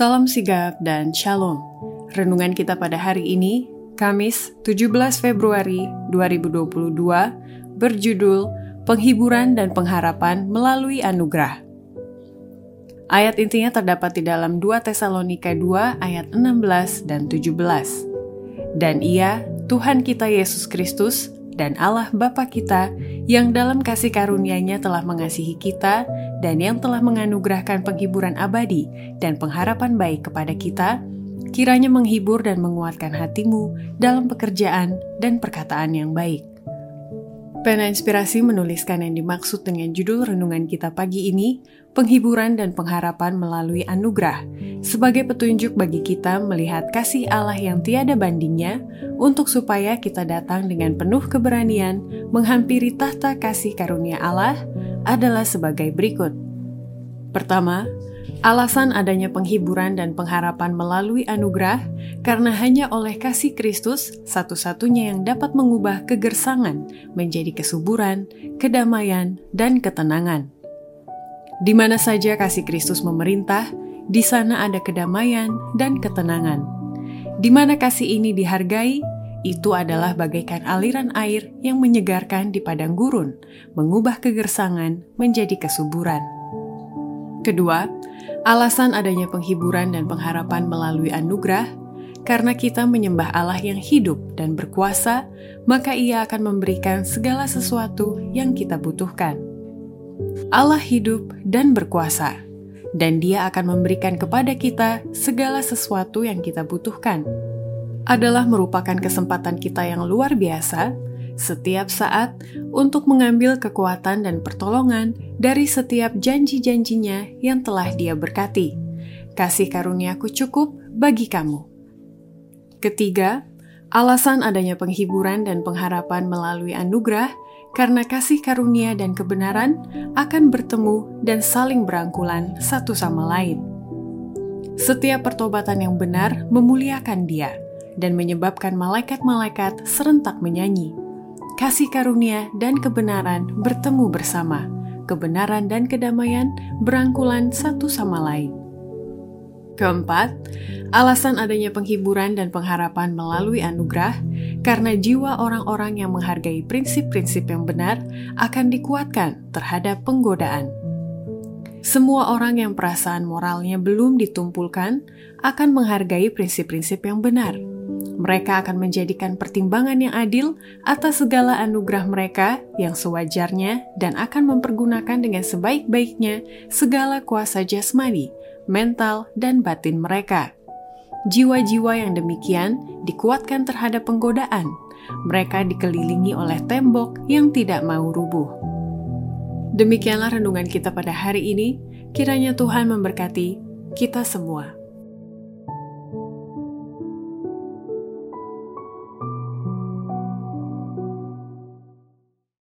Salam sigap dan shalom. Renungan kita pada hari ini, Kamis 17 Februari 2022, berjudul Penghiburan dan Pengharapan Melalui Anugerah. Ayat intinya terdapat di dalam 2 Tesalonika 2 ayat 16 dan 17. Dan ia, Tuhan kita Yesus Kristus, dan Allah Bapa kita yang dalam kasih karunia-Nya telah mengasihi kita dan yang telah menganugerahkan penghiburan abadi dan pengharapan baik kepada kita, kiranya menghibur dan menguatkan hatimu dalam pekerjaan dan perkataan yang baik. Pena Inspirasi menuliskan yang dimaksud dengan judul renungan kita pagi ini, penghiburan dan pengharapan melalui anugerah, sebagai petunjuk bagi kita melihat kasih Allah yang tiada bandingnya, untuk supaya kita datang dengan penuh keberanian menghampiri tahta kasih karunia Allah, adalah sebagai berikut. Pertama, alasan adanya penghiburan dan pengharapan melalui anugerah karena hanya oleh kasih Kristus satu-satunya yang dapat mengubah kegersangan menjadi kesuburan, kedamaian, dan ketenangan. Di mana saja kasih Kristus memerintah, di sana ada kedamaian dan ketenangan. Di mana kasih ini dihargai, itu adalah bagaikan aliran air yang menyegarkan di padang gurun, mengubah kegersangan menjadi kesuburan. Kedua, alasan adanya penghiburan dan pengharapan melalui anugerah, karena kita menyembah Allah yang hidup dan berkuasa, maka Ia akan memberikan segala sesuatu yang kita butuhkan. Allah hidup dan berkuasa, dan Dia akan memberikan kepada kita segala sesuatu yang kita butuhkan adalah merupakan kesempatan kita yang luar biasa setiap saat untuk mengambil kekuatan dan pertolongan dari setiap janji-janjinya yang telah dia berkati. Kasih karuniaku cukup bagi kamu. Ketiga, alasan adanya penghiburan dan pengharapan melalui anugerah karena kasih karunia dan kebenaran akan bertemu dan saling berangkulan satu sama lain. Setiap pertobatan yang benar memuliakan Dia dan menyebabkan malaikat-malaikat serentak menyanyi. Kasih karunia dan kebenaran bertemu bersama, kebenaran dan kedamaian berangkulan satu sama lain. Keempat, alasan adanya penghiburan dan pengharapan melalui anugerah karena jiwa orang-orang yang menghargai prinsip-prinsip yang benar akan dikuatkan terhadap penggodaan. Semua orang yang perasaan moralnya belum ditumpulkan akan menghargai prinsip-prinsip yang benar mereka akan menjadikan pertimbangan yang adil atas segala anugerah mereka yang sewajarnya dan akan mempergunakan dengan sebaik-baiknya segala kuasa jasmani, mental, dan batin mereka. Jiwa-jiwa yang demikian dikuatkan terhadap penggodaan. Mereka dikelilingi oleh tembok yang tidak mau rubuh. Demikianlah renungan kita pada hari ini. Kiranya Tuhan memberkati kita semua.